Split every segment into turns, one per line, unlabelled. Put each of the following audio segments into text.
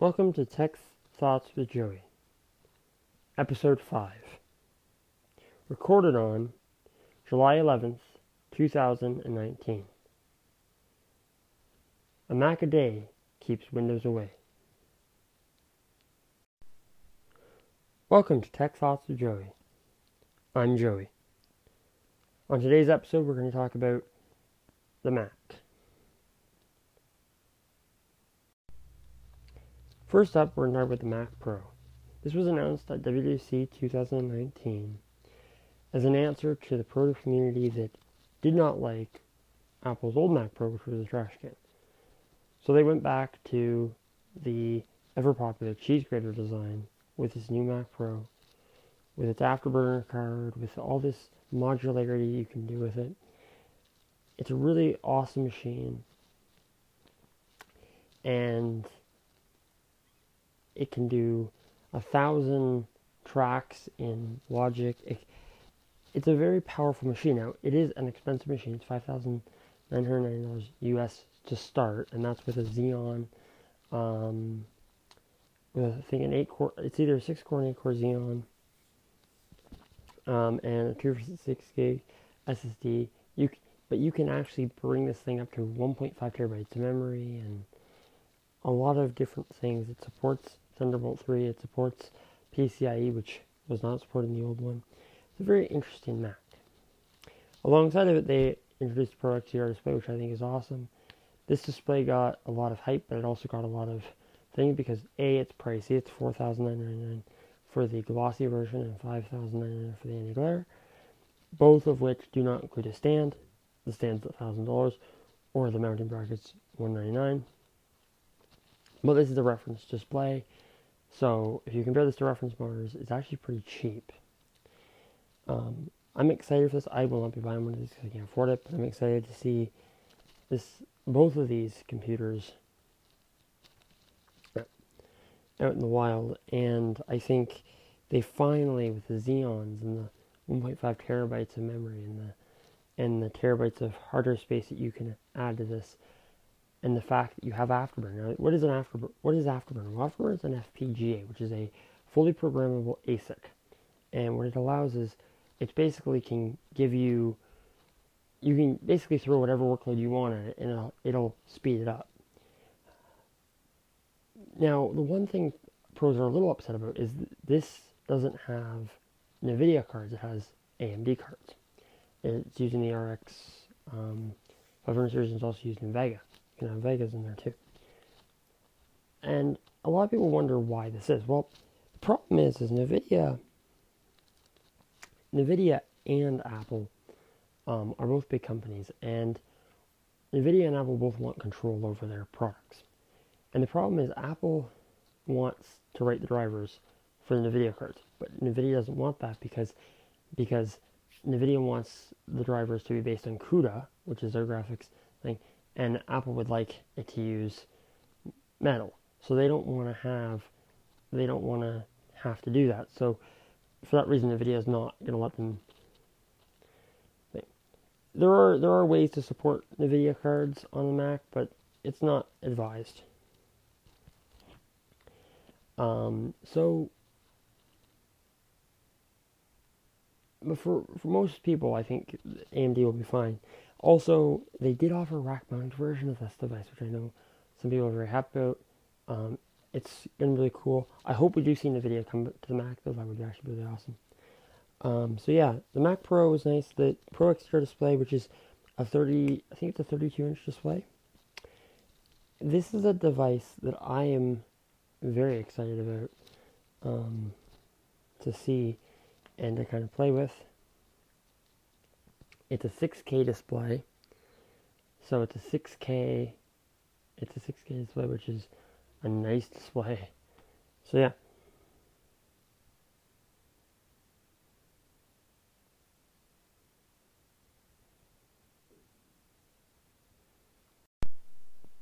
Welcome to Tech Thoughts with Joey, Episode 5. Recorded on July 11th, 2019. A Mac a day keeps Windows away. Welcome to Tech Thoughts with Joey. I'm Joey. On today's episode, we're going to talk about the Mac. First up, we're going to talk about the Mac Pro. This was announced at WWDC 2019 as an answer to the pro community that did not like Apple's old Mac Pro, which was a trash can. So they went back to the ever popular cheese grater design with this new Mac Pro, with its afterburner card, with all this modularity you can do with it. It's a really awesome machine. And it can do a thousand tracks in Logic. It, it's a very powerful machine. Now, it is an expensive machine. It's five thousand nine hundred ninety dollars US to start, and that's with a Xeon. Um, with I think an eight core. It's either a six core and eight core Xeon, um, and a two six gig SSD. You, but you can actually bring this thing up to 1.5 terabytes of memory and a lot of different things. It supports Thunderbolt 3. It supports PCIe, which was not supported in the old one. It's a very interesting Mac. Alongside of it, they introduced the Pro XDR display, which I think is awesome. This display got a lot of hype, but it also got a lot of things because A, it's pricey. It's four thousand nine hundred nine for the glossy version and five thousand nine hundred for the anti-glare. Both of which do not include a stand. The stand's thousand dollars, or the mounting brackets one ninety nine. But this is a reference display. So if you compare this to reference monitors, it's actually pretty cheap. Um, I'm excited for this. I will not be buying one of these because I can't afford it, but I'm excited to see this both of these computers out in the wild. And I think they finally, with the Xeons and the 1.5 terabytes of memory and the and the terabytes of hard drive space that you can add to this, and the fact that you have Afterburner. Now, what is an Afterburner? What is Afterburner? Well, Afterburner is an FPGA, which is a fully programmable ASIC, and what it allows is it basically can give you you can basically throw whatever workload you want at it, and it'll, it'll speed it up. Now, the one thing pros are a little upset about is this doesn't have NVIDIA cards; it has AMD cards. It's using the RX um, 500 series, and it's also using Vega. You know, Vega's in there too. And a lot of people wonder why this is. Well, the problem is, is NVIDIA, NVIDIA and Apple um, are both big companies, and NVIDIA and Apple both want control over their products. And the problem is, Apple wants to write the drivers for the NVIDIA cards, but NVIDIA doesn't want that because because NVIDIA wants the drivers to be based on CUDA, which is their graphics thing, and Apple would like it to use metal. So they don't want to have, they don't want to have to do that. So for that reason, NVIDIA is not going to let them. There are there are ways to support NVIDIA cards on the Mac, but it's not advised. Um, so, but for for most people, I think AMD will be fine. Also, they did offer a rack mounted version of this device, which I know some people are very happy about. Um, it's been really cool. I hope we do see NVIDIA come to the Mac, though. That would be actually really awesome. Um, so yeah, the Mac Pro was nice. The Pro XDR display, which is a 30, I think it's a 32 inch display. This is a device that I am very excited about um, to see and to kind of play with. It's a 6K display. So it's a 6K. It's a 6K display, which is a nice display. So yeah.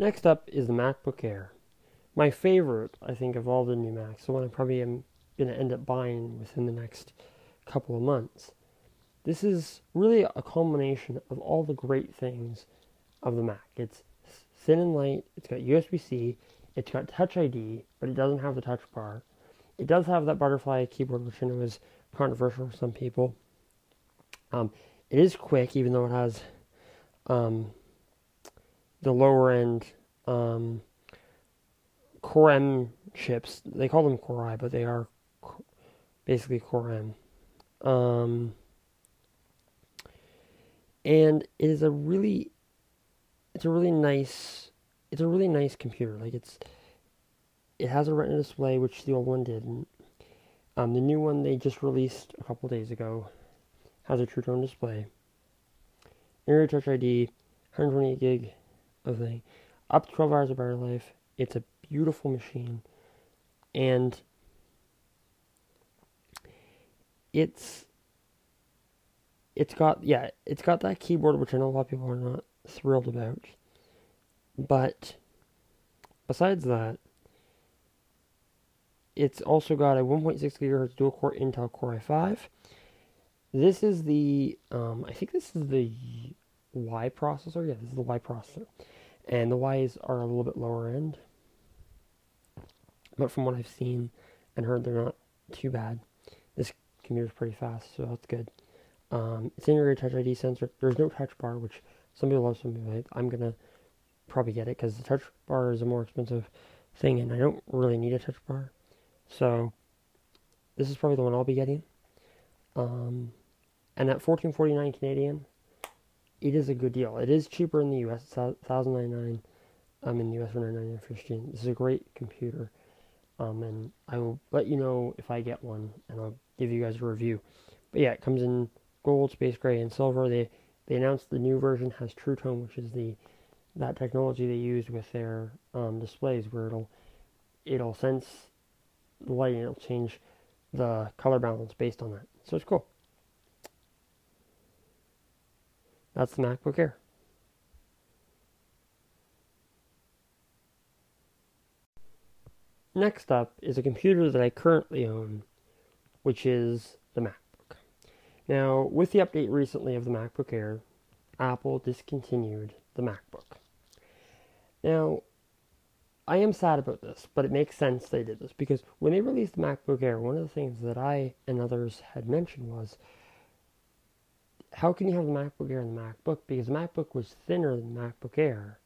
Next up is the MacBook Air. My favorite, I think, of all the new Macs, the one I probably am going to end up buying within the next couple of months. This is really a culmination of all the great things of the Mac. It's thin and light, it's got USB C, It's got Touch ID, but it doesn't have the touch bar. It does have that butterfly keyboard, which I know is controversial for some people. Um, it is quick, even though it has um, the lower end um, Core M chips. They call them Core I, but they are basically Core M. Um, and it is a really, it's a really nice, it's a really nice computer. Like it's, it has a Retina display, which the old one didn't. Um, the new one they just released a couple days ago has a True Tone display. Integrated Touch ID, 128 gig of thing, up to 12 hours of battery life. It's a beautiful machine, and it's it's got yeah, it's got that keyboard which I know a lot of people are not thrilled about. But besides that, it's also got a 1.6 gigahertz dual core Intel Core i5. This is the um, I think this is the Y processor. Yeah, this is the Y processor, and the Ys are a little bit lower end. But from what I've seen and heard, they're not too bad. This computer's pretty fast, so that's good. Um, it's integrated Touch ID sensor. There's no touch bar, which some people love, some people hate. I'm gonna probably get it because the touch bar is a more expensive thing, and I don't really need a touch bar. So this is probably the one I'll be getting. Um, and at 14.49 Canadian, it is a good deal. It is cheaper in the U.S. It's 1,099. I'm in the U.S. for 999 for Steam. This is a great computer, um, and I will let you know if I get one, and I'll give you guys a review. But yeah, it comes in gold, space gray, and silver. They they announced the new version has True Tone, which is the that technology they use with their um, displays, where it'll it'll sense the light and it'll change the color balance based on that. So it's cool. That's the MacBook Air. Next up is a computer that I currently own, which is the Mac. Now, with the update recently of the MacBook Air, Apple discontinued the MacBook. Now, I am sad about this, but it makes sense they did this because when they released the MacBook Air, one of the things that I and others had mentioned was how can you have the MacBook Air and the MacBook? Because the MacBook was thinner than the MacBook Air.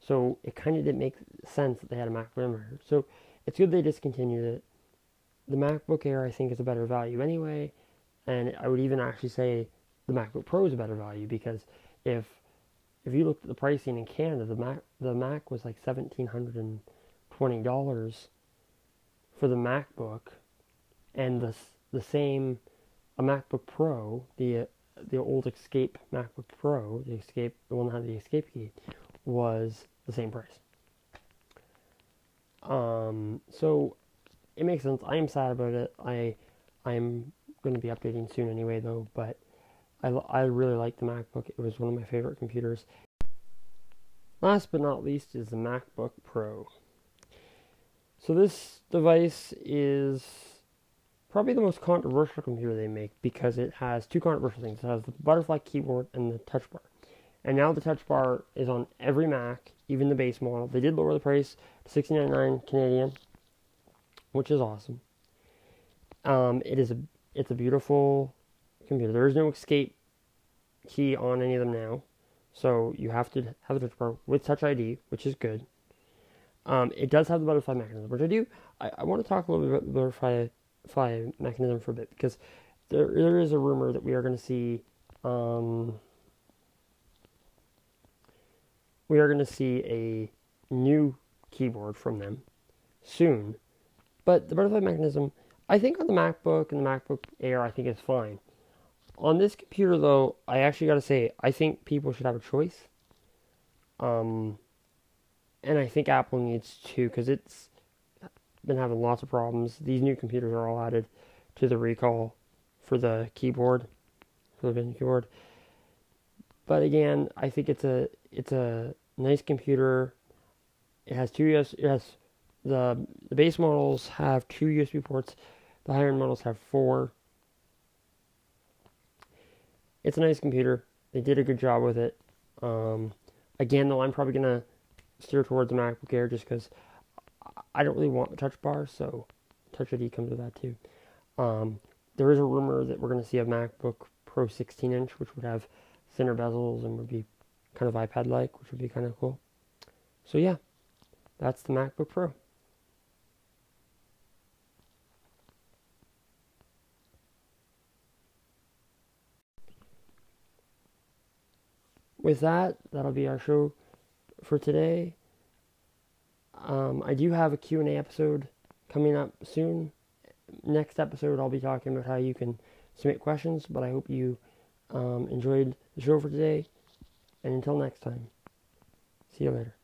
So it kind of didn't make sense that they had a MacBook Air. So it's good they discontinued it. The MacBook Air, I think, is a better value anyway and I would even actually say the MacBook Pro is a better value because if if you look at the pricing in Canada, the Mac the Mac was like seventeen hundred and twenty dollars for the MacBook, and the the same a MacBook Pro, the the old Escape MacBook Pro, the Escape the one that had the Escape key, was the same price. Um, so it makes sense. I am sad about it. I I'm going to be updating soon anyway, though. But I, I really like the MacBook. It was one of my favorite computers. Last but not least is the MacBook Pro. So this device is probably the most controversial computer they make because it has two controversial things. It has the butterfly keyboard and the touch bar. And now the touch bar is on every Mac, even the base model. They did lower the price to $69.99 Canadian, which is awesome. Um, it is a it's a beautiful computer. There is no escape key on any of them now. So you have to have the touch bar with Touch ID, which is good. Um, it does have the butterfly mechanism, which I do. I, I want to talk a little bit about the butterfly mechanism for a bit because there there is a rumor that we are going to see um, we are going to see a new keyboard from them soon. But the butterfly mechanism I think on the MacBook and the MacBook Air, I think it's fine. On this computer, though, I actually got to say, I think people should have a choice. Um, and I think Apple needs to, because it's been having lots of problems. These new computers are all added to the recall for the keyboard, for the keyboard. But again, I think it's a it's a nice computer. It has two US. It has the the base models have two USB ports the higher end models have four. It's a nice computer. They did a good job with it. Um, again, though, I'm probably gonna steer towards the MacBook Air just because I don't really want the touch bar, so Touch ID comes with that too. Um, there is a rumor that we're going to see a MacBook Pro 16 inch, which would have thinner bezels and would be kind of iPad like, which would be kind of cool. So, yeah, that's the MacBook Pro. With that, that'll be our show for today. Um, I do have a Q&A episode coming up soon. Next episode, I'll be talking about how you can submit questions, but I hope you um, enjoyed the show for today. And until next time, see you later.